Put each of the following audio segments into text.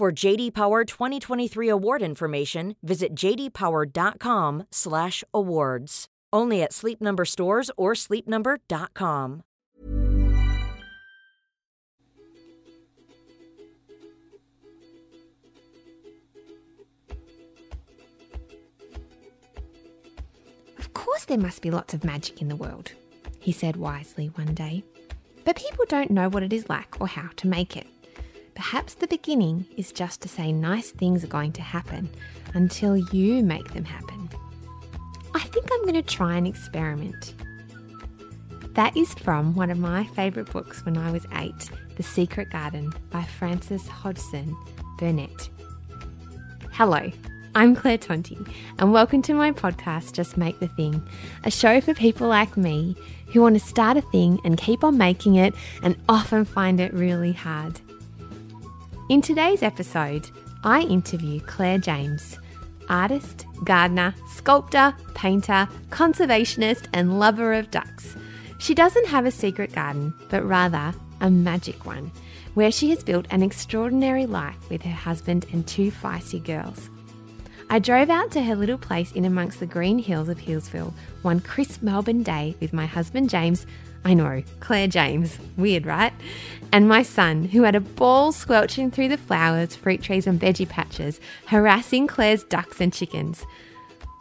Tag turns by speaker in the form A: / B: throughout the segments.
A: For JD Power 2023 award information, visit jdpower.com/awards. Only at Sleep Number stores or sleepnumber.com.
B: Of course, there must be lots of magic in the world, he said wisely one day. But people don't know what it is like or how to make it. Perhaps the beginning is just to say nice things are going to happen until you make them happen. I think I'm going to try an experiment. That is from one of my favourite books when I was eight, The Secret Garden by Frances Hodgson Burnett. Hello, I'm Claire Tonti, and welcome to my podcast, Just Make the Thing, a show for people like me who want to start a thing and keep on making it and often find it really hard. In today's episode, I interview Clare James artist, gardener, sculptor, painter, conservationist, and lover of ducks. She doesn't have a secret garden, but rather a magic one, where she has built an extraordinary life with her husband and two feisty girls. I drove out to her little place in amongst the green hills of Healesville one crisp Melbourne day with my husband James I know, Claire James. Weird, right? And my son, who had a ball squelching through the flowers, fruit trees, and veggie patches, harassing Clare's ducks and chickens.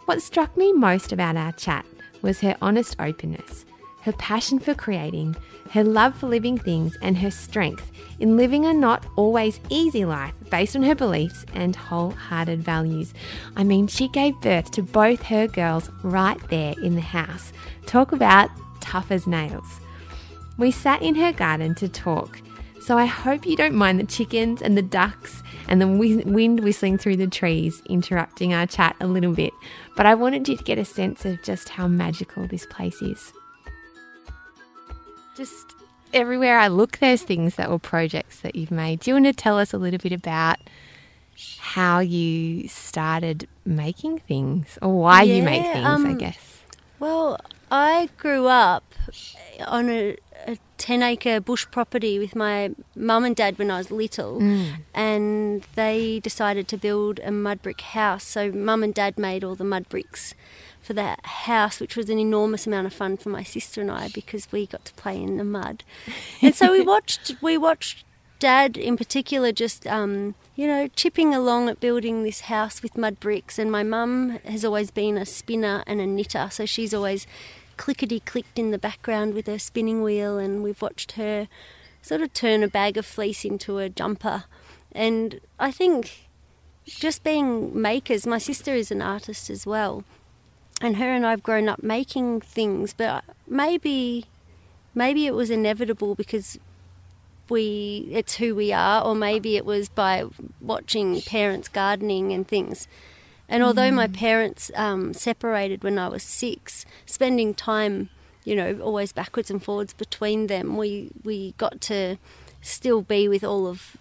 B: What struck me most about our chat was her honest openness, her passion for creating, her love for living things, and her strength in living a not always easy life based on her beliefs and wholehearted values. I mean, she gave birth to both her girls right there in the house. Talk about tough as nails. We sat in her garden to talk, so I hope you don't mind the chickens and the ducks and the wind whistling through the trees interrupting our chat a little bit, but I wanted you to get a sense of just how magical this place is. Just everywhere I look, there's things that were projects that you've made. Do you want to tell us a little bit about how you started making things or why yeah, you make things, um, I guess?
C: Well, I grew up on a, a 10 acre bush property with my mum and dad when I was little, mm. and they decided to build a mud brick house. So, mum and dad made all the mud bricks for that house, which was an enormous amount of fun for my sister and I because we got to play in the mud. And so we watched we watched dad in particular just um, you know chipping along at building this house with mud bricks and my mum has always been a spinner and a knitter so she's always clickety clicked in the background with her spinning wheel, and we've watched her sort of turn a bag of fleece into a jumper. And I think just being makers, my sister is an artist as well, and her and I have grown up making things, but maybe maybe it was inevitable because we it's who we are or maybe it was by watching parents gardening and things and although mm. my parents um, separated when I was six, spending time, you know, always backwards and forwards between them, we, we got to still be with all of,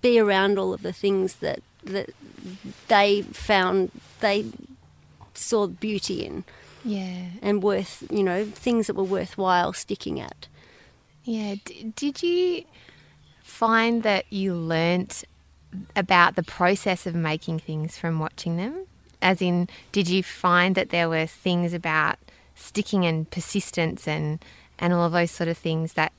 C: be around all of the things that, that they found, they saw beauty in.
B: Yeah.
C: And worth, you know, things that were worthwhile sticking at.
B: Yeah. D- did you find that you learnt about the process of making things from watching them? As in, did you find that there were things about sticking and persistence and and all of those sort of things that,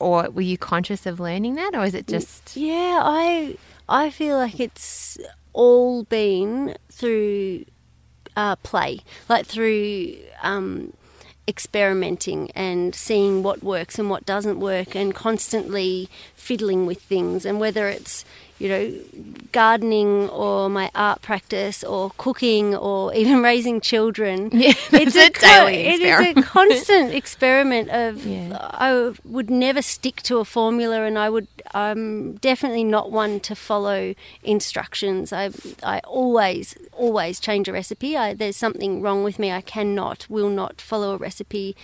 B: or were you conscious of learning that, or is it just?
C: Yeah, I I feel like it's all been through uh, play, like through um, experimenting and seeing what works and what doesn't work, and constantly fiddling with things, and whether it's you know, gardening or my art practice or cooking or even raising children.
B: Yeah,
C: it's
B: a
C: co-
B: daily
C: It is a constant experiment of.
B: Yeah.
C: I would never stick to a formula, and I would. I'm definitely not one to follow instructions. I I always always change a recipe. I, there's something wrong with me. I cannot, will not follow a recipe.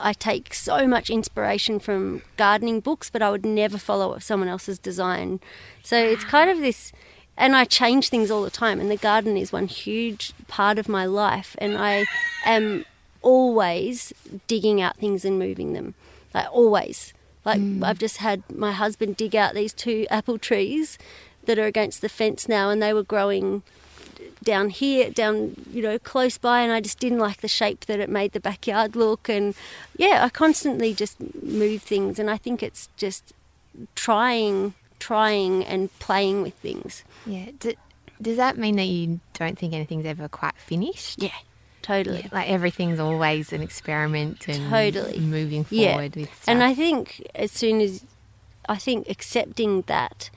C: I take so much inspiration from gardening books, but I would never follow someone else's design. So it's kind of this, and I change things all the time. And the garden is one huge part of my life, and I am always digging out things and moving them. Like always. Like mm. I've just had my husband dig out these two apple trees that are against the fence now, and they were growing down here, down you know close by, and I just didn't like the shape that it made the backyard look. And yeah, I constantly just move things, and I think it's just trying, trying, and playing with things.
B: Yeah. D- does that mean that you don't think anything's ever quite finished?
C: Yeah, totally.
B: Yeah, like everything's always an experiment and
C: Totally.
B: moving
C: Yeah.
B: forward with stuff.
C: And I think as soon as I think accepting that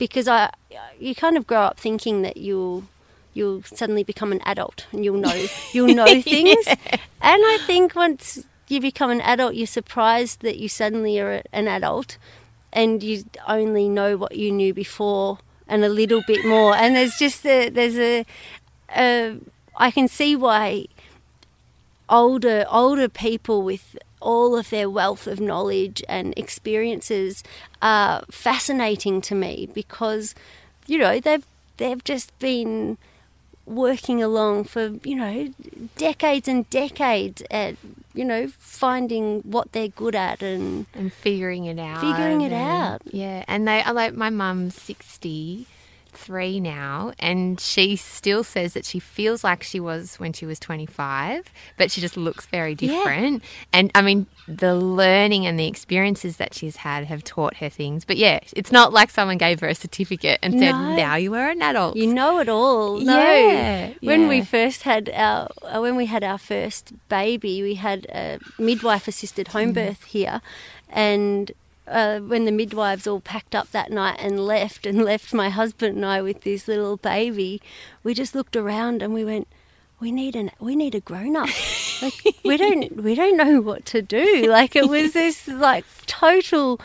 C: because I you kind of grow up thinking that you'll you'll suddenly become an adult and you'll know you'll know things. And I think once you become an adult you're surprised that you suddenly are an adult and you only know what you knew before and a little bit more. And there's just a, there's a, a I can see why older older people with all of their wealth of knowledge and experiences are fascinating to me because you know they've they've just been working along for you know decades and decades at you know finding what they're good at and
B: and figuring it out.
C: Figuring it
B: and-
C: out.
B: Yeah, and they I like my mum's sixty three now, and she still says that she feels like she was when she was twenty five, but she just looks very
C: Yeah.
B: different. And I mean, the learning and the experiences that she's had have taught her things. But yeah, it's not like someone gave her a certificate and said,
C: No.
B: "Now you are an adult."
C: You know it all. No.
B: Yeah,
C: When we first had our uh, when we had our first baby, we had a midwife assisted
B: Mm.
C: home birth here, and. Uh, when the midwives all packed up that night and left, and left my husband and I with this little baby, we just looked around and we went, "We need an we need a grown up. Like we don't we don't know what to do. Like it was this like total.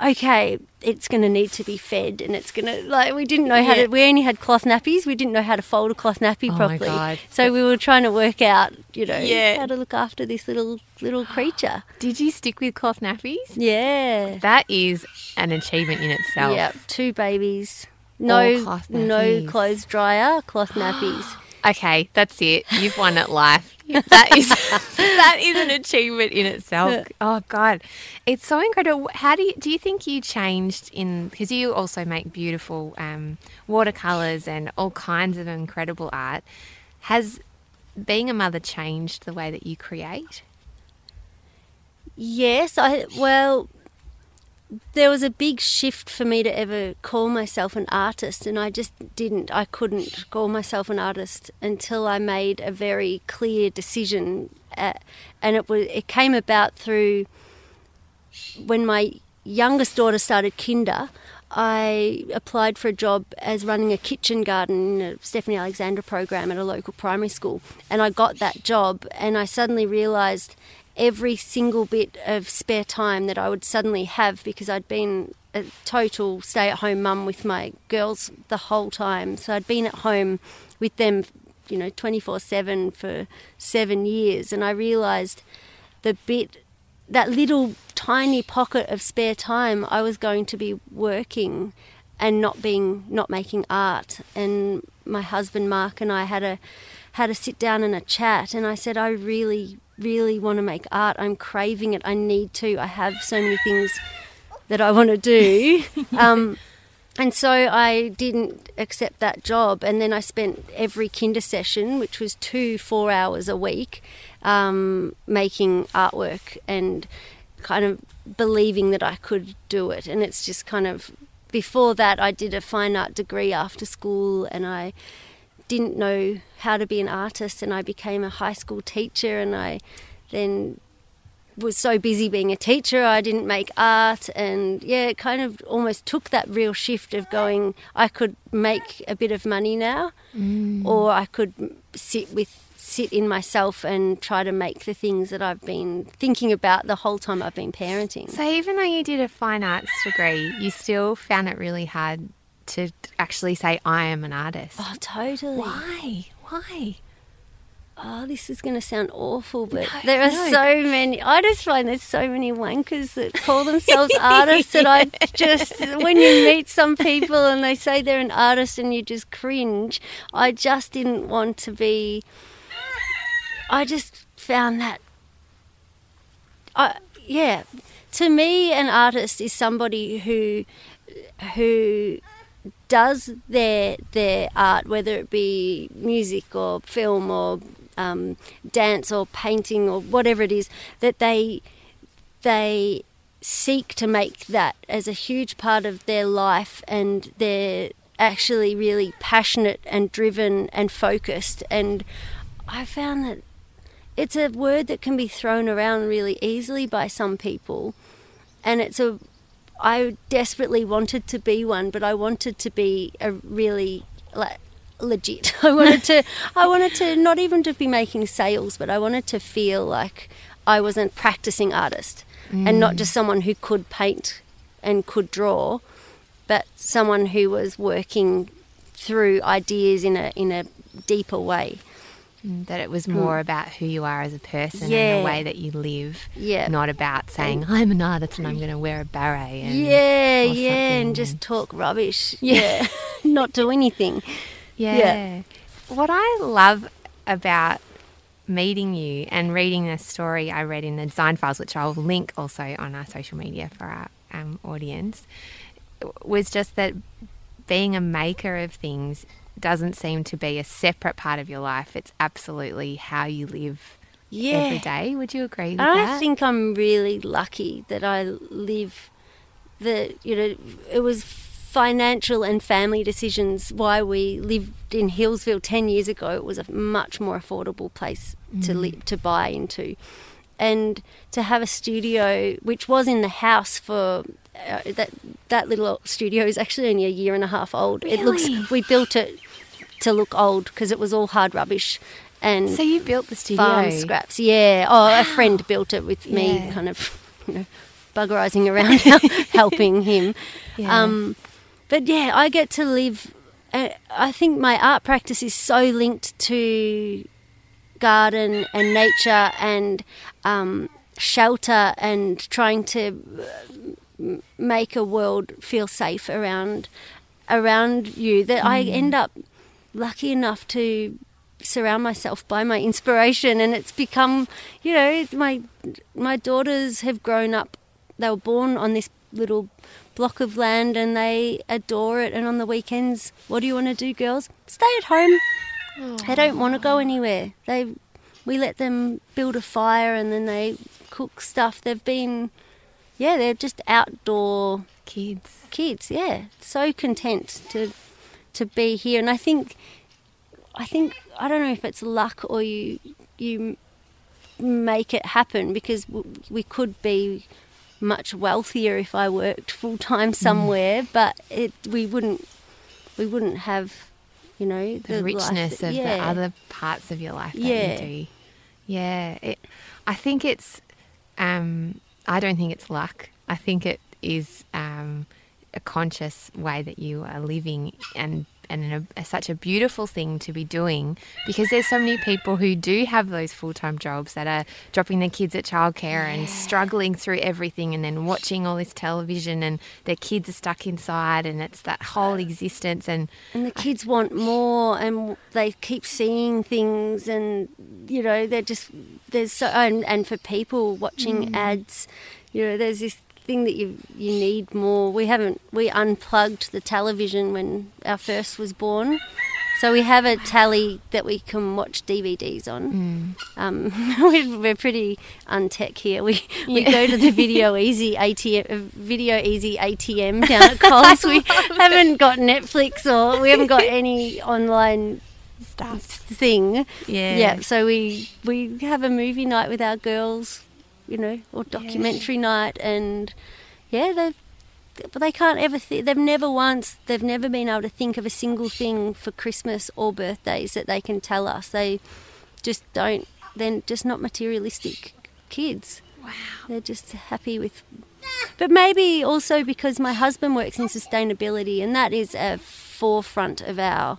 C: Okay, it's going to need to be fed, and it's going to like we didn't know how
B: Yeah.
C: to. We only had cloth nappies. We didn't know how to fold a cloth nappy
B: Oh
C: properly. So we were trying to work out, you know,
B: Yeah.
C: how to look after this little little creature.
B: Did you stick with cloth nappies?
C: Yeah.
B: That is an achievement in itself.
C: Yep. Two babies. No,
B: cloth
C: no clothes dryer, cloth nappies.
B: Okay, that's it. You've won at life. That is that is an achievement in itself. Oh God, it's so incredible. How do you do you think you changed in because you also make beautiful um, watercolors and all kinds of incredible art? Has being a mother changed the way that you create?
C: Yes, I well there was a big shift for me to ever call myself an artist and I just didn't. I couldn't call myself an artist until I made a very clear decision uh, and it was it came about through when my youngest daughter started kinder I applied for a job as running a kitchen garden in a Stephanie Alexander program at a local primary school and I got that job and I suddenly realized every single bit of spare time that I would suddenly have because I'd been a total stay at home mum with my girls the whole time. So I'd been at home with them, you know, 24 7 for seven years. And I realised the bit, that little tiny pocket of spare time, I was going to be working and not being, not making art. And my husband Mark and I had a, had a sit down and a chat and I said I really really want to make art. I'm craving it. I need to. I have so many things that I want to do. Um, and so I didn't accept that job and then I spent every kinder session which was two four hours a week um, making artwork and kind of believing that I could do it. And it's just kind of before that I did a fine art degree after school and I didn't know how to be an artist and I became a high school teacher and I then was so busy being a teacher, I didn't make art, and yeah, it kind of almost took that real shift of going. I could make a bit of money now,
B: Mm.
C: or I could sit with sit in myself and try to make the things that I've been thinking about the whole time I've been parenting.
B: So even though you did a fine arts degree, you still found it really hard to actually say I am an artist.
C: oh, totally.
B: Why? Why?
C: Oh, this is going to sound awful, but
B: No,
C: there are
B: no.
C: so many. I just find there's so many wankers that call themselves artists that I just, when you meet some people and they say they're an artist and you just cringe, I just didn't want to be. I just found that. I, yeah, to me, an artist is somebody who, who does their their art, whether it be music or film or um, dance or painting or whatever it is, that they they seek to make that as a huge part of their life, and they're actually really passionate and driven and focused. And I found that it's a word that can be thrown around really easily by some people, and it's a I desperately wanted to be one, but I wanted to be a really like legit. I wanted to I wanted to not even to be making sales, but I wanted to feel like I was a practicing artist and not mm. just someone who could paint and could draw, but someone who was working through ideas in a in a deeper way.
B: Mm, That it was more about who you are as a person and the way that you live,
C: Yeah.
B: not about saying I'm an artist and I'm going to wear a beret. And,
C: yeah, yeah, and just talk rubbish. Yeah, not do anything.
B: Yeah.
C: Yeah.
B: What I love about meeting you and reading the story I read in the design files, which I'll link also on our social media for our um, audience, was just that being a maker of things doesn't seem to be a separate part of your life. It's absolutely how you live
C: Yeah.
B: every day. Would you agree with
C: I
B: that?
C: think I'm really lucky that I live the you know it was financial and family decisions why we lived in Healesville 10 years ago it was a much more affordable place to live to buy into and to have a studio which was in the house for uh, that that little studio is actually only a year and a half old it looks we built it to look old because it was all hard rubbish and
B: so you built the studio.
C: farm scraps. Yeah. Oh, a friend built it with me,
B: Yeah.
C: kind of, you know, buggerizing around, helping him.
B: Yeah.
C: Um, but yeah, I get to live. Uh, I think my art practice is so linked to garden and nature and um, shelter and trying to uh, make a world feel safe around around you that I end up lucky enough to surround myself by my inspiration. And it's become you know my my daughters have grown up they were born on this little block of land and they adore it. And on the weekends what do you want to do girls? Stay at home. They don't want to go anywhere. They we let them build a fire and then they cook stuff. They've been yeah they're just outdoor
B: Kids.
C: kids yeah. So content to to be here and i think i think i don't know if it's luck or you you make it happen because we could be much wealthier if i worked full time somewhere but it we wouldn't we wouldn't have you know
B: the,
C: the,
B: richness
C: that-
B: of
C: yeah.
B: the other parts of your life that
C: Yeah.
B: you do. Yeah, it, I think it's. Um, I don't think it's luck. I think it is um, a conscious way that you are living and and a, such a beautiful thing to be doing because there's so many people who do have those full-time jobs that are dropping their kids at childcare and struggling through everything and then watching all this television and their kids are stuck inside and it's that whole existence and
C: and the kids want more and they keep seeing things and you know they're just there's so and, and for people watching mm. ads you know there's this thing that you you need more we haven't we unplugged the television when our first was born so we have a tally that we can watch DVDs on. Um, we're, we're pretty untech here. We we go to the Video Easy ATM, uh, Video Ezy ATM down at Coles. we haven't got Netflix or we haven't got any online
B: stuff.
C: thing.
B: Yeah.
C: Yeah. So we we have a movie night with our girls you know, or documentary night, and yeah, they've but they can't ever th- they've never once they've never been able to think of a single thing for christmas or birthdays that they can tell us. They just don't they're just not materialistic kids.
B: Wow.
C: they're just happy with but maybe also because my husband works in sustainability and that is a forefront of our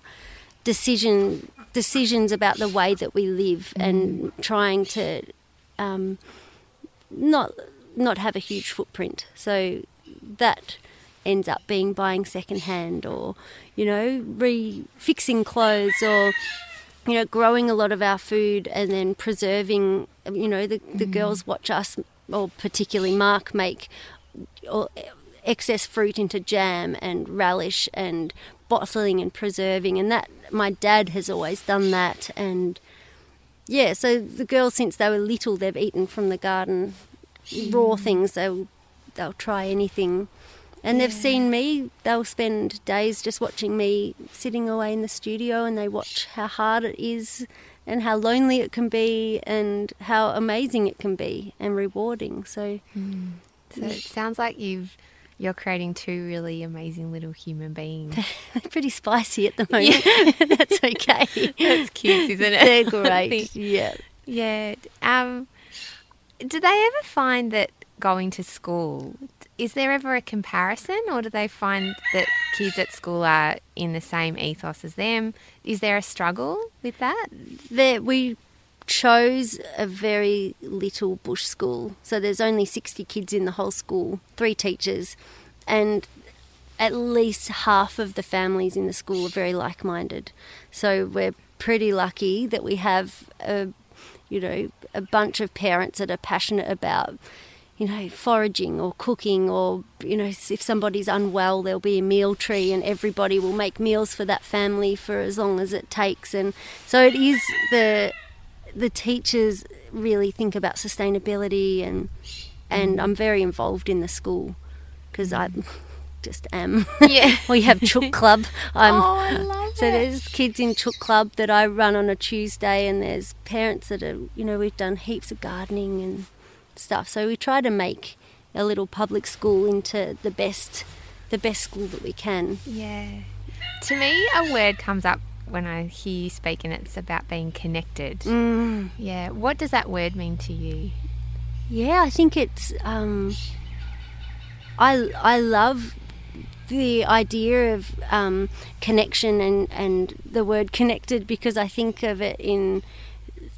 C: decision decisions about the way that we live and trying to um, not not have a huge footprint. So that ends up being buying secondhand or you know re fixing clothes or you know growing a lot of our food and then preserving you know the, the mm. girls watch us or particularly mark make or excess fruit into jam and relish and bottling and preserving and that my dad has always done that and yeah so the girls since they were little they've eaten from the garden raw mm. things. They'll they'll try anything. And they've seen me. They'll spend days just watching me sitting away in the studio and they watch how hard it is and how lonely it can be and how amazing it can be and rewarding. So mm.
B: So mm. it sounds like you've you're creating two really amazing little human beings.
C: they're pretty spicy at the moment Yeah. that's okay
B: That's cute, isn't it?
C: they're great yeah
B: Yeah. Um, do they ever find that going to school, is there ever a comparison or do they find that kids at school are in the same ethos as them? Is there a struggle with that?
C: there we chose a very little bush school. So there's only 60 kids in the whole school three teachers and at least half of the families in the school are very like-minded. So we're pretty lucky that we have a you know a bunch of parents that are passionate about you know foraging or cooking or you know if somebody's unwell there'll be a meal tree and everybody will make meals for that family for as long as it takes. And so it is the the teachers really think about sustainability and and I'm very involved in the school because I just am.
B: Yeah.
C: we have Chook Club. I'm,
B: Oh, I love
C: so
B: it.
C: there's kids in Chook Club that I run on a Tuesday, and there's parents that are you know we've done heaps of gardening and stuff. So we try to make a little public school into the best the best school that we can.
B: Yeah. To me, a word comes up when I hear you speak, and it's about being connected.
C: Mm.
B: Yeah. What does that word mean to you?
C: Yeah, I think it's. Um, I I love the idea of um, connection and and the word connected because I think of it in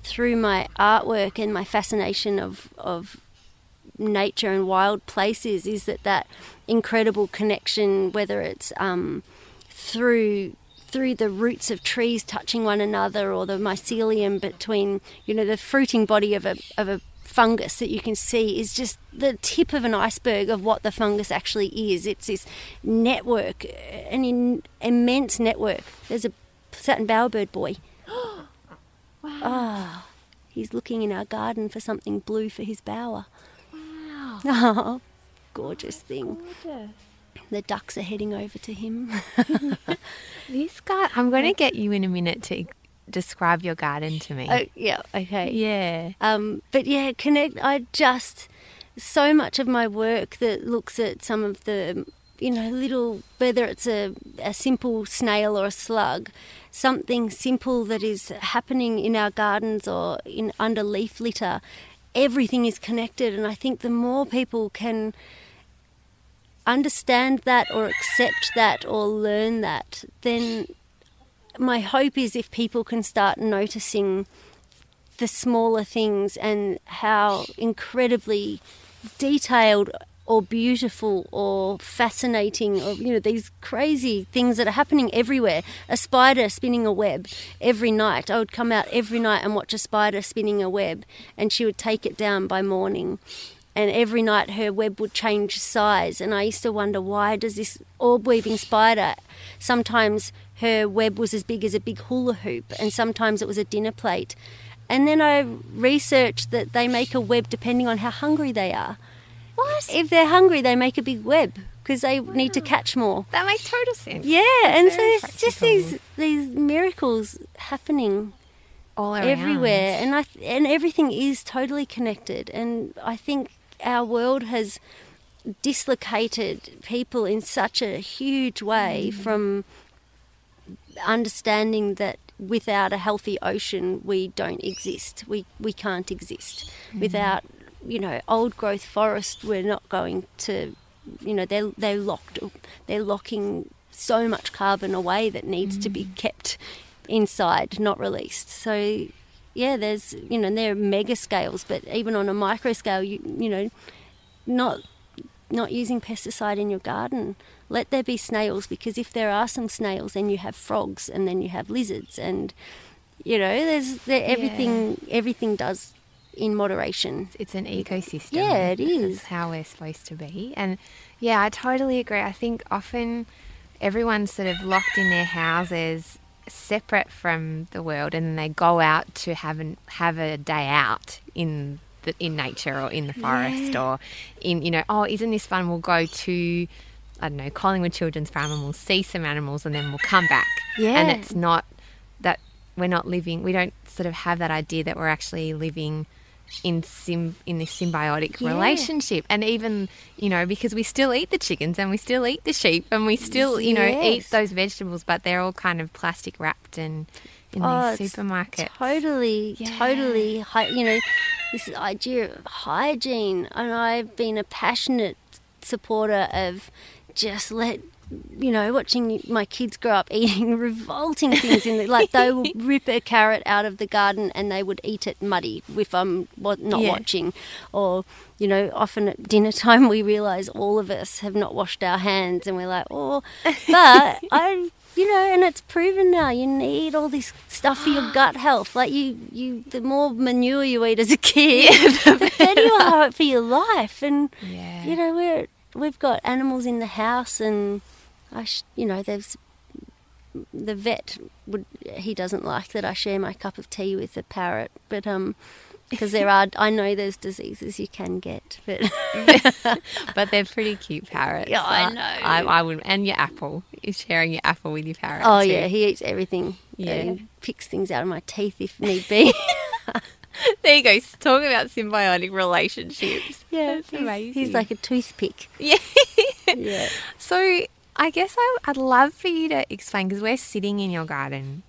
C: through my artwork and my fascination of of nature and wild places is that that incredible connection whether it's um, through through the roots of trees touching one another or the mycelium between you know the fruiting body of a of a fungus that you can see is just the tip of an iceberg of what the fungus actually is. It's this network an in, immense network. There's a satin bowerbird boy. Ah, he's looking in our garden for something blue for his bower.
B: Wow.
C: oh gorgeous thing the ducks are heading over to him
B: This guy, I'm going to get you in a minute to describe your garden to me.
C: oh yeah okay
B: yeah.
C: Um, but yeah, connect. I just so much of my work that looks at some of the you know little whether it's a, a simple snail or a slug, something simple that is happening in our gardens or in under leaf litter. Everything is connected, and I think the more people can understand that or accept that or learn that, then my hope is if people can start noticing the smaller things and how incredibly detailed or beautiful or fascinating or you know these crazy things that are happening everywhere. A spider spinning a web every night. I would come out every night and watch a spider spinning a web and she would take it down by morning and every night her web would change size and i used to wonder why does this orb weaving spider sometimes her web was as big as a big hula hoop and sometimes it was a dinner plate and then i researched that they make a web depending on how hungry they are
B: What?
C: if they're hungry they make a big web because they need to catch more
B: That makes total sense.
C: yeah and so there's just these these miracles happening
B: all around.
C: everywhere, and I th- and everything is totally connected. And I think our world has dislocated people in such a huge way mm. from understanding that without a healthy ocean we don't exist. We we can't exist. Mm. Without you know old growth forest we're not going to you know they're they're locked they're locking so much carbon away that needs to be mm. kept inside not released. So yeah there's you know there are mega scales but even on a micro scale you you know not not using pesticide in your garden. Let there be snails because if there are some snails, then you have frogs and then you have lizards and you know there's there, everything everything does in moderation.
B: It's an ecosystem.
C: Yeah, it is.
B: That's how we're supposed to be. And yeah, I totally agree. I think often everyone's sort of locked in their houses separate from the world and they go out to have an, have a day out in the, in nature or in the forest or in you know oh isn't this fun? We'll go to I don't know Collingwood Children's Farm and we'll see some animals and then we'll come back.
C: Yeah.
B: and it's not that we're not living we don't sort of have that idea that we're actually living in sim in this symbiotic
C: Yeah.
B: relationship and even you know because we still eat the chickens and we still eat the sheep and we still you know eat those vegetables but they're all kind of plastic wrapped and in
C: Oh,
B: these supermarkets
C: Totally,
B: Yeah.
C: totally. You know, this idea of hygiene, and I've been a passionate supporter of just let you know watching my kids grow up eating revolting things in the, like they will rip a carrot out of the garden and they would eat it muddy if I'm not
B: Yeah.
C: watching or you know often at dinner time we realize all of us have not washed our hands and we're like oh but I you know and it's proven now you need all this stuff for your gut health like you you the more manure you eat as a kid the better you are for your life and
B: Yeah.
C: you know we're we've got animals in the house and I sh- you know there's the vet would he doesn't like that I share my cup of tea with a parrot but um because there are I know there's diseases you can get but
B: but they're pretty cute parrots.
C: Yeah, I know.
B: I, I would, and your apple. You're sharing your apple with your parrot.
C: oh
B: too.
C: yeah he eats everything
B: Yeah.
C: and picks things out of my teeth if need be
B: There you go. Talk about symbiotic relationships.
C: yeah
B: That's
C: he's,
B: amazing.
C: he's like a toothpick
B: yeah.
C: yeah
B: So I guess I, I'd love for you to explain because we're sitting in your garden.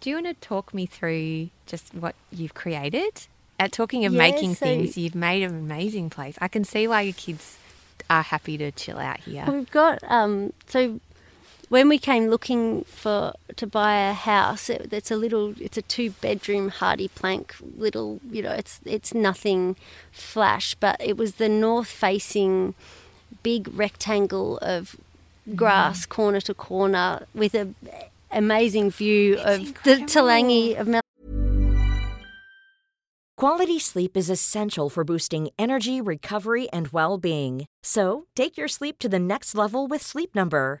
B: Do you want to talk me through just what you've created? At talking of
C: Yeah,
B: making
C: so-
B: things, you've made an amazing place. I can see why your kids are happy to chill out here.
C: We've got um, so when we came looking for to buy a house, it, it's a little, it's a two bedroom Hardiplank little, you know, it's it's nothing flash, but it was the north facing big rectangle of grass corner to corner with a amazing view of the Toolangi of Mel-
A: Quality sleep is essential for boosting energy, recovery, and well being. So, take your sleep to the next level with Sleep Number.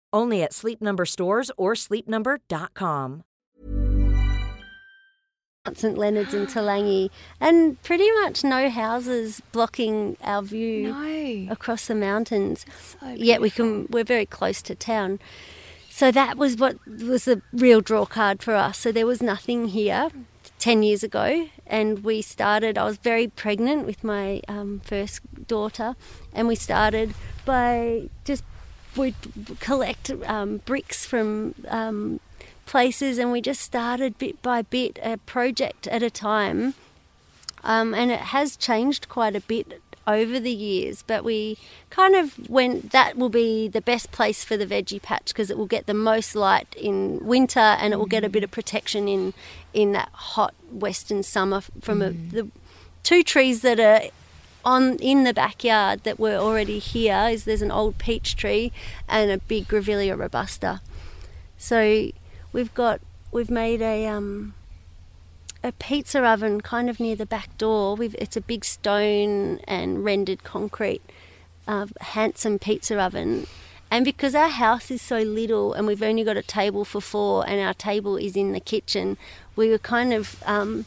A: Only at Sleep Number stores or sleepnumber.com.
C: St Leonard's and Toolangi, and pretty much no houses blocking our view
B: No.
C: across the mountains.
B: So
C: Yet we can we're very close to town. So that was what was the real draw card for us. So there was nothing here 10 years ago and we started I was very pregnant with my um, first daughter and we started by just we'd collect um, bricks from um, places and we just started bit by bit a project at a time um, and it has changed quite a bit over the years. But we kind of went that will be the best place for the veggie patch because it will get the most light in winter and it will get a bit of protection in in that hot western summer from a, the two trees that are on in the backyard that were already here is there's an old peach tree and a big Grevillea robusta. So we've got we've made a um, a pizza oven kind of near the back door. We've, it's a big stone and rendered concrete, uh, handsome pizza oven. And because our house is so little and we've only got a table for four and our table is in the kitchen, we were kind of um,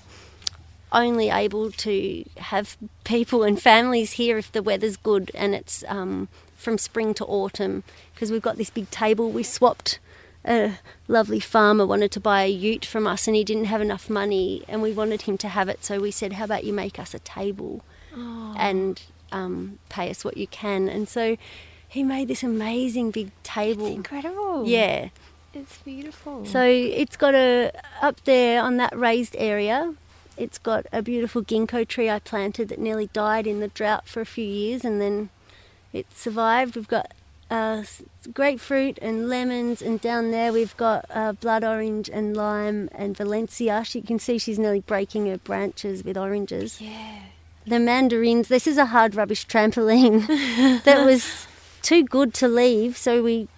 C: only able to have people and families here if the weather's good and it's um, from spring to autumn because we've got this big table. We swapped. A lovely farmer wanted to buy a ute from us and he didn't have enough money and we wanted him to have it. So we said, How about you make us a table and um, pay us what you can? And so he made this amazing big table.
B: Incredible.
C: Yeah.
B: It's beautiful.
C: So it's got a up there on that raised area. It's got a beautiful ginkgo tree I planted that nearly died in the drought for a few years, and then it survived. We've got uh, grapefruit and lemons, and down there we've got uh, blood orange and lime and Valencia. She you can see she's nearly breaking her branches with oranges
B: yeah.
C: the mandarins. This is a hard rubbish trampoline that was too good to leave, so we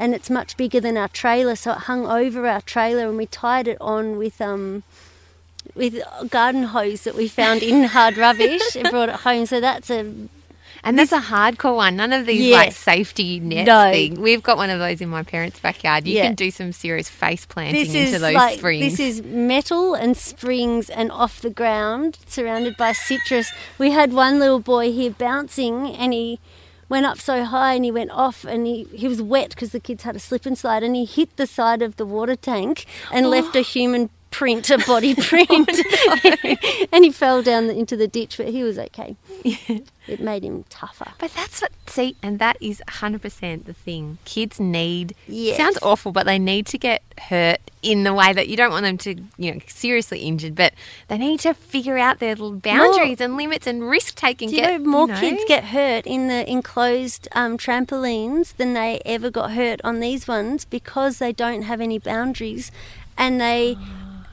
C: and it's much bigger than our trailer, so it hung over our trailer, and we tied it on with um with garden hose that we found in hard rubbish and brought it home. So that's a
B: And that's a hardcore one. None of these like
C: Yes.
B: safety nets
C: No.
B: thing. We've got one of those in my parents' backyard. You
C: Yeah.
B: can do some serious face planting
C: this
B: into
C: is
B: those
C: like
B: springs.
C: this is metal and springs and off the ground, surrounded by citrus. We had one little boy here bouncing, and he went up so high and he went off, and he he was wet because the kids had a slip and slide, and he hit the side of the water tank and left a oh. human print, a body print, and he fell down into the ditch, but he was okay. It made him tougher.
B: But that's what, see, and that is 100% the thing. Kids need,
C: Yes.
B: sounds awful, but they need to get hurt in the way that you don't want them to, you know, seriously injured, but they need to figure out their little boundaries and limits and risk taking.
C: Do you know more
B: you know?
C: kids get hurt in the enclosed um, trampolines than they ever got hurt on these ones because they don't have any boundaries, and they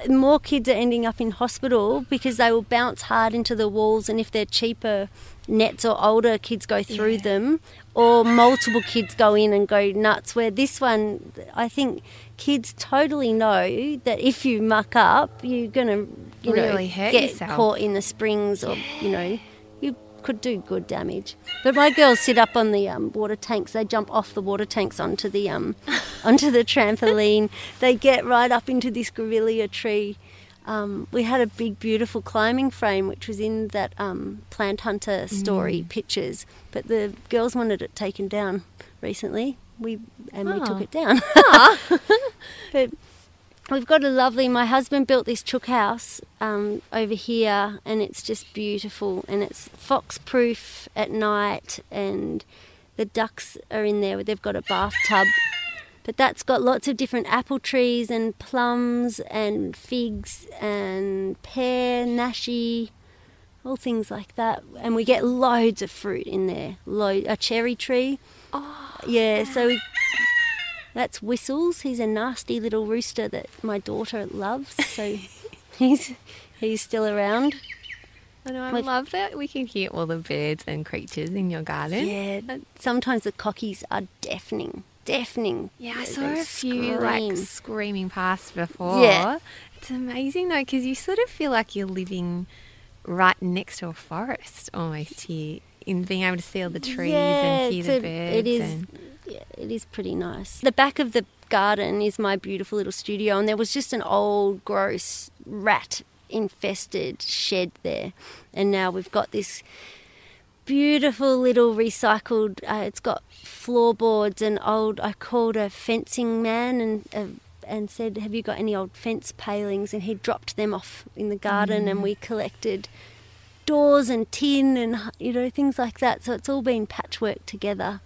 C: more kids are ending up in hospital because they will bounce hard into the walls, and if they're cheaper nets or older kids go through them, or multiple kids go in and go nuts. Where this one, I think kids totally know that if you muck up, you're gonna you
B: Really
C: know
B: hurt
C: get
B: yourself.
C: caught in the springs or you know could do good damage. But my girls sit up on the um, water tanks. They jump off the water tanks onto the um, onto the trampoline. They get right up into this Grevillea tree. Um, we had a big beautiful climbing frame which was in that um, plant hunter story
B: Mm.
C: pictures. But the girls wanted it taken down recently. We and we took
B: Oh.
C: it down. But We've got a lovely. My husband built this chook house um, over here, and it's just beautiful. And it's fox proof at night, and the ducks are in there. They've got a bathtub, but that's got lots of different apple trees and plums and figs and pear, nashi, all things like that. And we get loads of fruit in there. Lo- a cherry tree.
B: Oh,
C: Yeah, so we that's Whistles. He's a nasty little rooster that my daughter loves. So he's he's still around.
B: I know, I
C: We've-
B: love that we can hear all the birds and creatures in your garden.
C: Yeah. Sometimes the cockies are deafening. Deafening.
B: Yeah, I saw
C: they
B: a few like screaming past before.
C: Yeah.
B: It's amazing though because you sort of feel like you're living right next to a forest almost here in being able to see all the trees and hear the
C: a-
B: birds.
C: It is.
B: and-
C: Yeah, it is pretty nice. The back of the garden is my beautiful little studio, and there was just an old, gross, rat infested shed there, and now we've got this beautiful little recycled. Uh, it's got floorboards and old. I called a fencing man and. Uh, and said, "Have you got any old fence palings?" And he dropped them off in the garden, and we collected doors and tin and you know things like that. So it's all been patchwork together.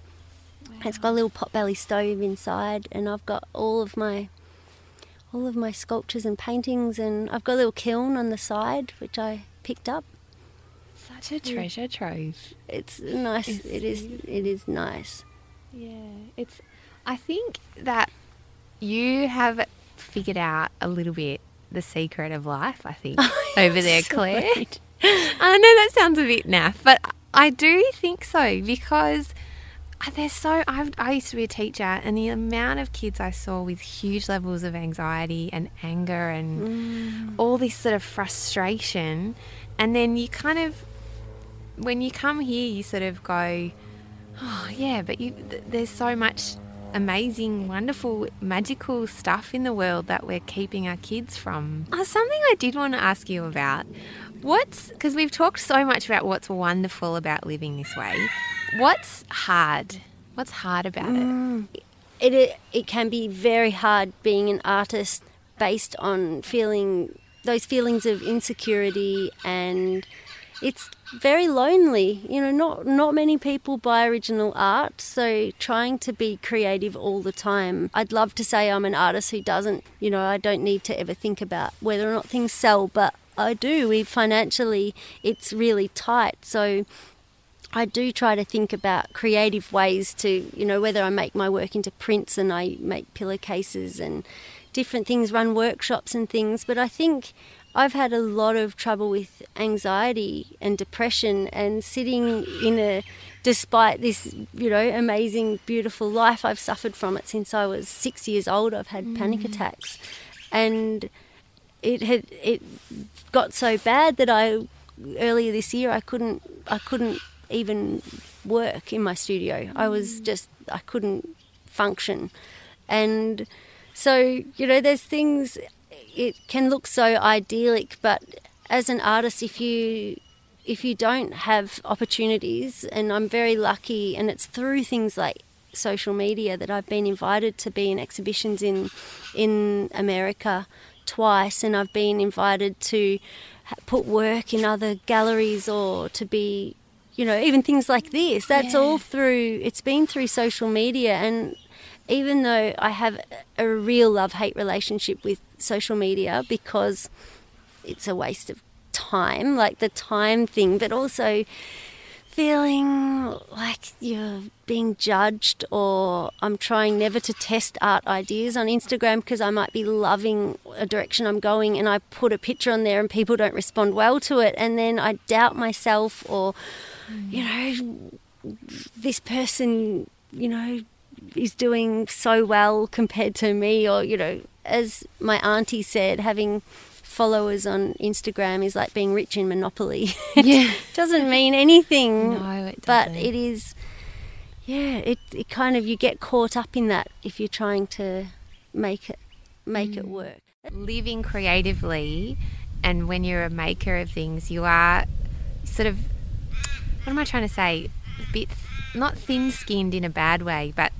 C: It's got a little potbelly stove inside, and I've got all of my all of my sculptures and paintings, and I've got a little kiln on the side which I picked up.
B: Such a treasure trove.
C: It's nice.
B: It's
C: it is. It is nice.
B: Yeah, it's. I think that you have figured out a little bit the secret of life. I think over there, Clare. I know that sounds a bit naff, but I do think so because Uh, There's so I've, I used to be a teacher, and the amount of kids I saw with huge levels of anxiety and anger and all this sort of frustration, and then you kind of, when you come here, you sort of go, oh yeah, but you th- there's so much amazing, wonderful, magical stuff in the world that we're keeping our kids from. Uh, something I did want to ask you about. What's because we've talked so much about what's wonderful about living this way. What's hard? What's hard about it? Mm.
C: it, it it can be very hard being an artist based on feeling those feelings of insecurity and it's very lonely. You know not not many people buy original art so trying to be creative all the time. I'd love to say i'm an artist who doesn't you know i don't need to ever think about whether or not things sell but i do. We financially it's really tight. So I do try to think about creative ways to, you know, whether I make my work into prints and I make pillowcases and different things, run workshops and things. But I think I've had a lot of trouble with anxiety and depression and sitting in a, despite this, you know, amazing, beautiful life, I've suffered from it since I was six years old. I've had panic mm. attacks. And it had, it got so bad that I, earlier this year, I couldn't, I couldn't even work in my studio. I was mm. just I couldn't function. And so, you know, there's things it can look so idyllic, but as an artist if you if you don't have opportunities and I'm very lucky and it's through things like social media that I've been invited to be in exhibitions in in America twice and I've been invited to put work in other galleries or to be you know, even things like this. That's all through, it's been through social media. And even though I have a real love hate relationship with social media because it's a waste of time, like the time thing, but also feeling like you're being judged or I'm trying never to test art ideas on Instagram because I might be loving a direction I'm going and I put a picture on there and people don't respond well to it and then I doubt myself or you know this person you know is doing so well compared to me or you know as my auntie said having followers on Instagram is like being rich in Monopoly. it
B: Yeah.
C: doesn't mean anything.
B: No, it
C: But
B: doesn't.
C: But it is, yeah. It, it kind of you get caught up in that if you're trying to make it make
B: Mm.
C: it work.
B: Living creatively, and when you're a maker of things, you are sort of what am I trying to say? A bit not thin-skinned in a bad way, but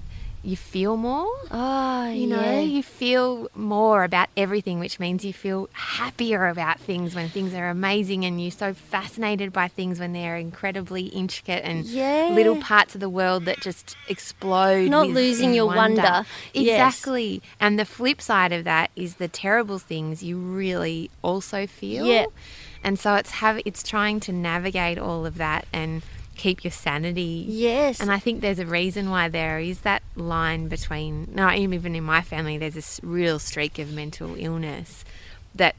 B: you feel more.
C: Oh,
B: You know, you feel more about everything, which means you feel happier about things when things are amazing and you're so fascinated by things when they're incredibly intricate and
C: Yeah.
B: little parts of the world that just explode.
C: Not losing
B: in
C: your wonder. Yes.
B: Exactly. And the flip side of that is the terrible things you really also feel.
C: Yeah.
B: And so it's have it's trying to navigate all of that and keep your sanity
C: Yes.
B: and I think there's a reason why there is that line between, no, even in my family, there's this real streak of mental illness that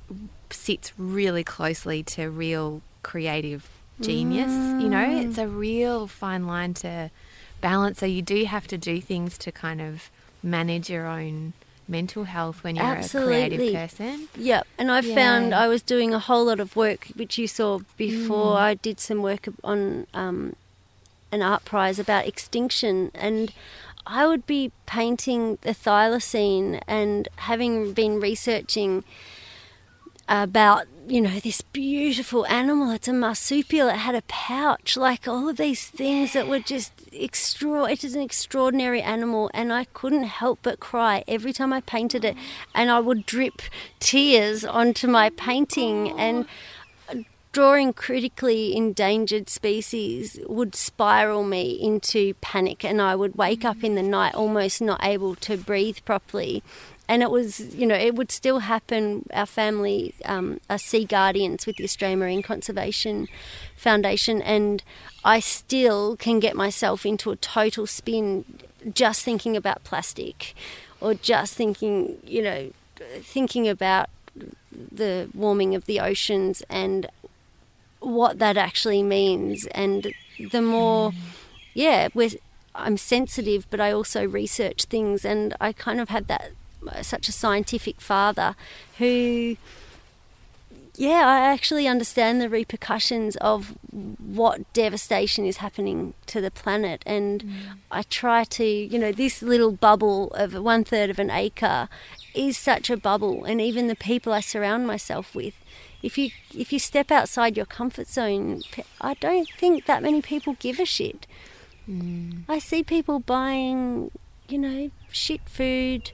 B: sits really closely to real creative genius. You know,
C: Mm.
B: it's a real fine line to balance. So you do have to do things to kind of manage your own mental health when you're a creative person.
C: Yep, and I found I was doing a whole lot of work, which you saw before.
B: Mm.
C: I did some work on um, an art prize about extinction, and I would be painting the thylacine and having been researching about you know this beautiful animal it's a marsupial it had a pouch like all of these things that were just extra it is an extraordinary animal and i couldn't help but cry every time i painted it and i would drip tears onto my painting and drawing critically endangered species would spiral me into panic and I would wake up in the night almost not able to breathe properly. And it was, you know, it would still happen. Our family um, are sea guardians with the Australian Marine Conservation Foundation, and I still can get myself into a total spin just thinking about plastic or just thinking, you know, thinking about the warming of the oceans and what that actually means and the more yeah I'm sensitive, but I also research things, and I kind of have that such a scientific father who yeah, I actually understand the repercussions of what devastation is happening to the planet, and mm. I try to, you know, this little bubble of one third of an acre is such a bubble, and even the people I surround myself with. If you if you step outside your comfort zone, I don't think that many people give a shit. Mm. I see people buying, you know, shit food,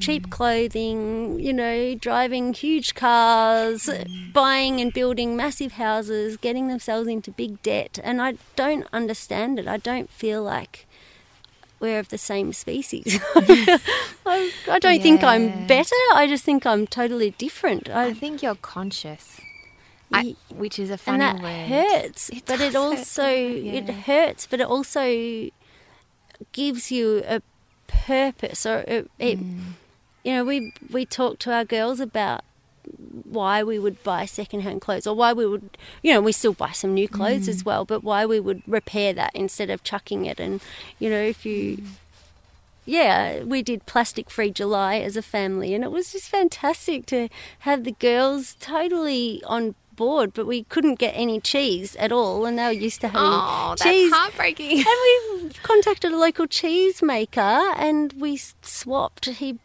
C: cheap clothing, you know, driving huge cars, buying and building massive houses, getting themselves into big debt. And I don't understand it. I don't feel like we're of the same species. I, I, don't yeah. think I'm better. I just think I'm totally different.
B: I, I think you're conscious. I, which is a funny
C: and that
B: word.
C: hurts, it but it also hurt. Yeah. it hurts, but it also gives you a purpose, or it, it mm you know, we we talk to our girls about why we would buy secondhand clothes or why we would, you know, we still buy some new clothes mm. as well, but why we would repair that instead of chucking it. And, you know, if you, mm. yeah, we did plastic free July as a family and it was just fantastic to have the girls totally on board, but we couldn't get any cheese at all, and they were used to having
B: oh,
C: cheese.
B: That's heartbreaking.
C: and we contacted a local cheese maker, and we swapped. He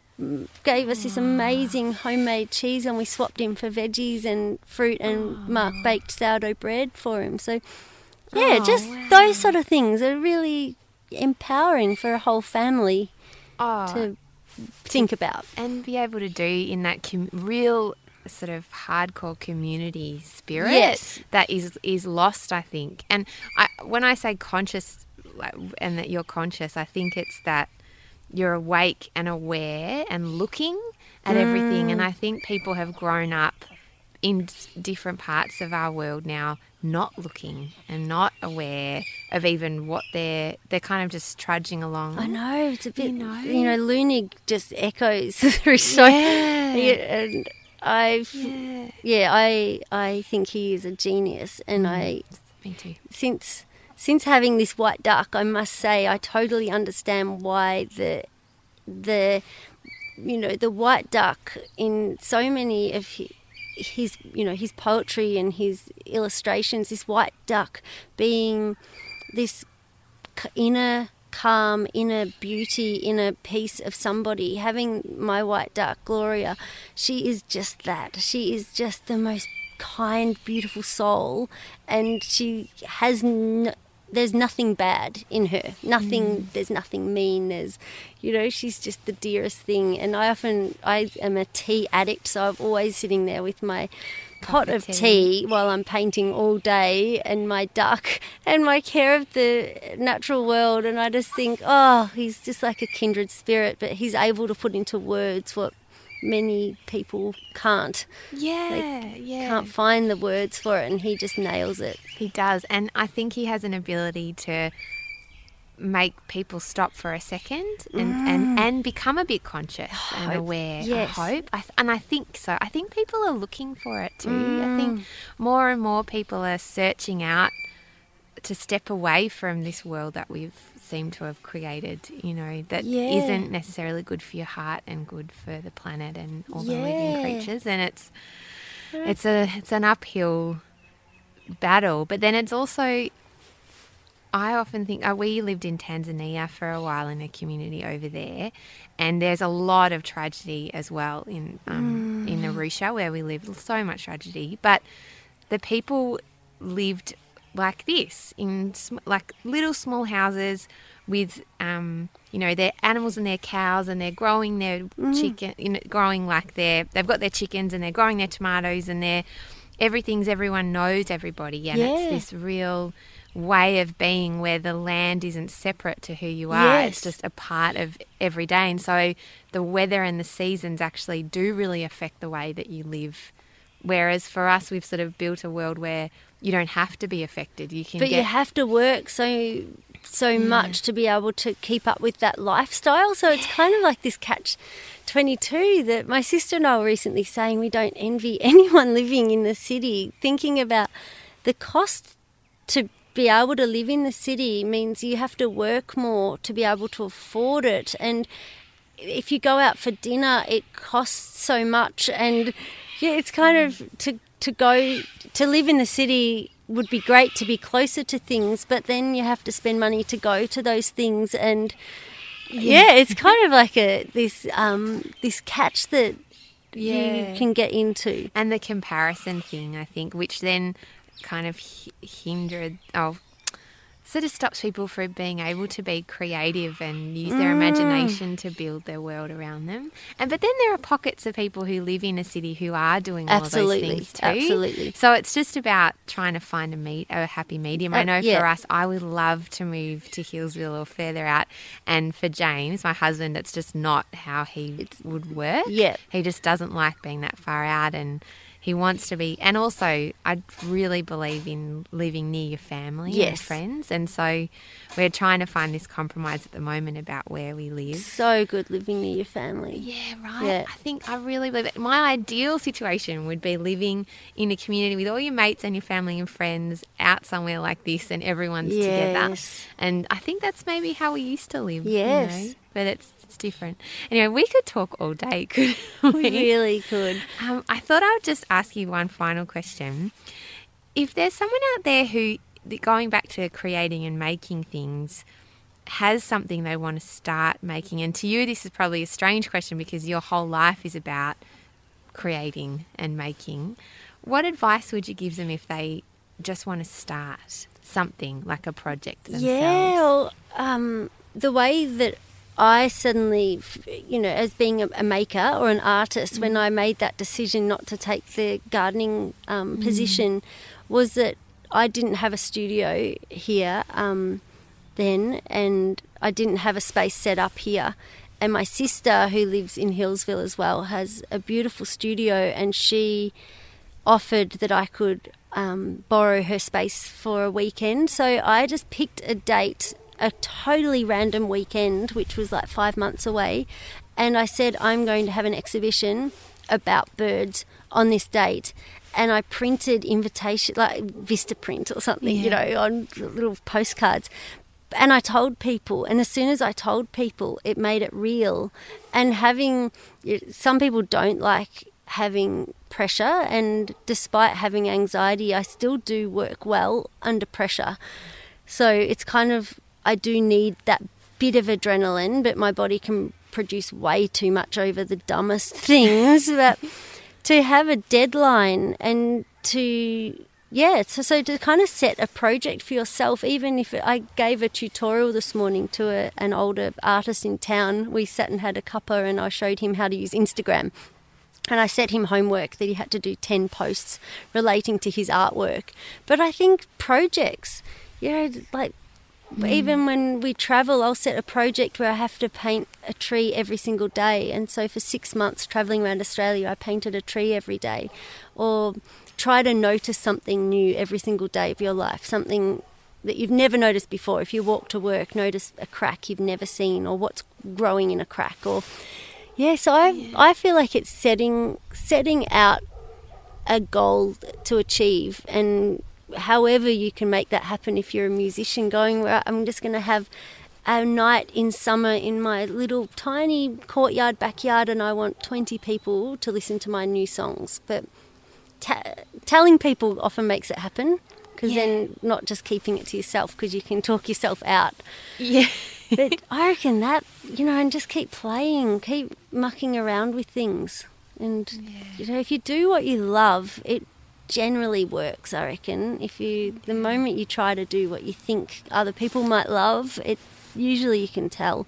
C: gave us this amazing homemade cheese and we swapped him for veggies and fruit and Mark baked sourdough bread for him. So, yeah, oh, just wow. those sort of things are really empowering for a whole family oh, to think about
B: and be able to do in that com- real sort of hardcore community spirit
C: yes.
B: that is is lost I think and I when I say conscious and that you're conscious I think it's that you're awake and aware and looking at mm. everything. And mm. I think people have grown up in different parts of our world now not looking and not aware of even what they're they're kind of just trudging along.
C: I know it's a bit you know, you know Leunig just echoes through so yeah. and I've yeah. yeah. I I think he is a genius and mm. I
B: me too.
C: Since since having this white duck, I must say I totally understand why the the you know the white duck in so many of his, you know his poetry and his illustrations. This white duck being this inner calm, inner beauty, inner peace of somebody. Having my white duck, Gloria, she is just that. She is just the most kind, beautiful soul, and she has there's nothing bad in her. Nothing. Mm. There's nothing mean. There's, you know, she's just the dearest thing. And I often, I am a tea addict, so I'm always sitting there with my pot of tea. tea. while I'm painting all day, and my duck, and my care of the natural world. And I just think, oh, he's just like a kindred spirit, but he's able to put into words what many people can't.
B: Yeah, yeah.
C: Can't find the words for it, and he just nails it.
B: He does, and I think he has an ability to make people stop for a second and, mm. and, and become a bit conscious hope. and aware.
C: Yes.
B: I hope. I, and I think so. I think people are looking for it too. Mm. I think more and more people are searching out to step away from this world that we've seem to have created, you know, that
C: yeah.
B: not necessarily good for your heart and good for the planet and all the living creatures. And it's it's a it's an uphill battle, but then it's also I often think oh, we lived in Tanzania for a while in a community over there, and there's a lot of tragedy as well in um, mm. in Arusha where we live. So much tragedy, but the people lived like this in sm- like little small houses with um, you know their animals and their cows and they're growing their mm. chicken you know, growing like their they've got their chickens and they're growing their tomatoes and they're everything's everyone knows everybody and
C: yeah.
B: it's this real way of being where the land isn't separate to who you are.
C: Yes.
B: It's just a part of every day. And so the weather and the seasons actually do really affect the way that you live. Whereas for us, we've sort of built a world where you don't have to be affected. You can,
C: but
B: get...
C: you have to work so so yeah. much to be able to keep up with that lifestyle. So it's kind of like this catch 22 that my sister and I were recently saying we don't envy anyone living in the city, thinking about the cost to be able to live in the city means you have to work more to be able to afford it. And if you go out for dinner, it costs so much. And yeah, it's kind of to, to go to live in the city would be great to be closer to things, but then you have to spend money to go to those things. And yeah, it's kind of like a this um, this catch that
B: Yeah.
C: you can get into.
B: and the comparison thing, I think, which then kind of hi- hindered, oh, sort of stops people from being able to be creative and use their imagination to build their world around them. And but then there are pockets of people who live in a city who are doing all
C: Absolutely,
B: of those things too.
C: absolutely.
B: So it's just about trying to find a meet a happy medium. I
C: Uh,
B: know
C: yeah.
B: for us, I would love to move to Healesville or further out. And for James, my husband, it's just not how he would work.
C: Yeah.
B: He just doesn't like being that far out and he wants to be and also I really believe in living near your family and friends and so we're trying to find this compromise at the moment about where we live.
C: So good living near your family.
B: Yeah, right.
C: Yeah.
B: I think I really believe it. My ideal situation would be living in a community with all your mates and your family and friends out somewhere like this and everyone's together. And I think that's maybe how we used to live. you know,
C: Yes.
B: but it's, it's different. Anyway, we could talk all day, could
C: We
B: we?
C: really could.
B: Um, I thought I would just ask you one final question. If there's someone out there who, going back to creating and making things, has something they want to start making, and to you, this is probably a strange question because your whole life is about creating and making, what advice would you give them if they just want to start something like a project themselves?
C: Yeah, well, um, the way that I suddenly, you know, as being a, maker or an artist, when I made that decision not to take the gardening um, position, was that I didn't have a studio here um, then, and I didn't have a space set up here. And my sister, who lives in Healesville as well, has a beautiful studio, and she offered that I could um, borrow her space for a weekend. So I just picked a date, a totally random weekend, which was like five months away, and I said, I'm going to have an exhibition about birds on this date. And I printed invitation, like Vistaprint or something, you know, on little postcards. And I told people, and as soon as I told people, it made it real. And having some people don't like having pressure, and despite having anxiety, I still do work well under pressure. So it's kind of, I do need that bit of adrenaline, but my body can produce way too much over the dumbest things. but to have a deadline and to yeah so, so to kind of set a project for yourself even if i gave a tutorial this morning to a, an older artist in town we sat and had a cuppa and i showed him how to use instagram and I set him homework that he had to do 10 posts relating to his artwork. But I think projects, you know, like Mm. even when we travel, I'll set a project where I have to paint a tree every single day. And so for six months traveling around Australia, I painted a tree every day. Or try to notice something new every single day of your life, something that you've never noticed before. If you walk to work, notice a crack you've never seen or what's growing in a crack or yeah, so I I feel like it's setting setting out a goal to achieve and however you can make that happen if you're a musician going where I'm just going to have a night in summer in my little tiny courtyard backyard and I want 20 people to listen to my new songs. But ta- telling people often makes it happen because then not just keeping it to yourself because you can talk yourself out.
B: Yeah.
C: but I reckon that you know, and just keep playing, keep mucking around with things, and you know, if you do what you love, it generally works. I reckon. If you, the moment you try to do what you think other people might love, it usually you can tell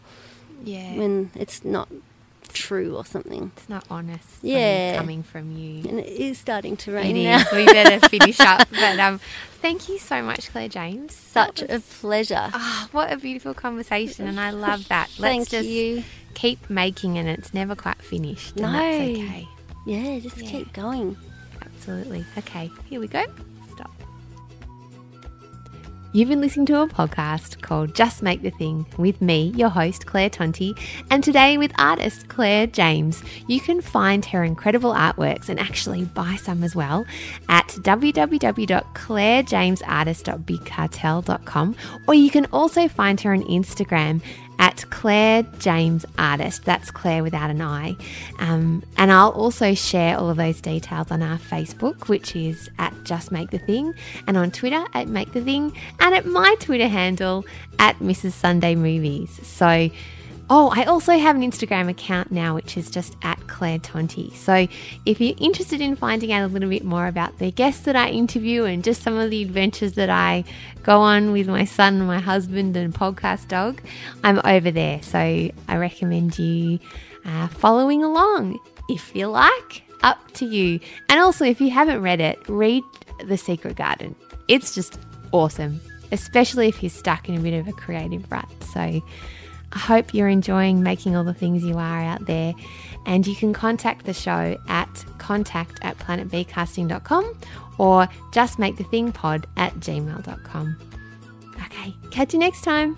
B: Yeah.
C: when it's not true or something.
B: it's not honest.
C: Yeah.
B: coming from you.
C: And it is starting to
B: It
C: rain now.
B: is. We better finish up. But um, thank you so much, Clare James.
C: Such
B: That
C: a pleasure.
B: Ah, what a beautiful conversation, and I love that. Let's
C: Thank
B: just
C: you.
B: keep making, and it's never quite finished.
C: No.
B: that's okay.
C: Yeah, just
B: Yeah.
C: keep going.
B: Absolutely. Okay, here we go. Stop. You've been listening to a podcast called Just Make the Thing with me, your host, Claire Tonti, and today with artist Clare James. You can find her incredible artworks and actually buy some as well at www.clarejamesartist.bigcartel.com, or you can also find her on Instagram at Clare James Artist. That's Clare without an I. Um, and I'll also share all of those details on our Facebook, which is at Just Make the Thing, and on Twitter at Make the Thing, and at my Twitter handle at Mrs. Sunday Movies. So, Oh, I also have an Instagram account now, which is just at Claire Tonti. So if you're interested in finding out a little bit more about the guests that I interview and just some of the adventures that I go on with my son, my husband, and podcast dog, I'm over there. So I recommend you uh, following along. If you like, up to you. And also, if you haven't read it, read The Secret Garden. It's just awesome, especially if you're stuck in a bit of a creative rut. So, I hope you're enjoying making all the things you are out there. And you can contact the show at contact at planetbcasting.com or just make the thing pod at gmail.com. Okay, catch you next time.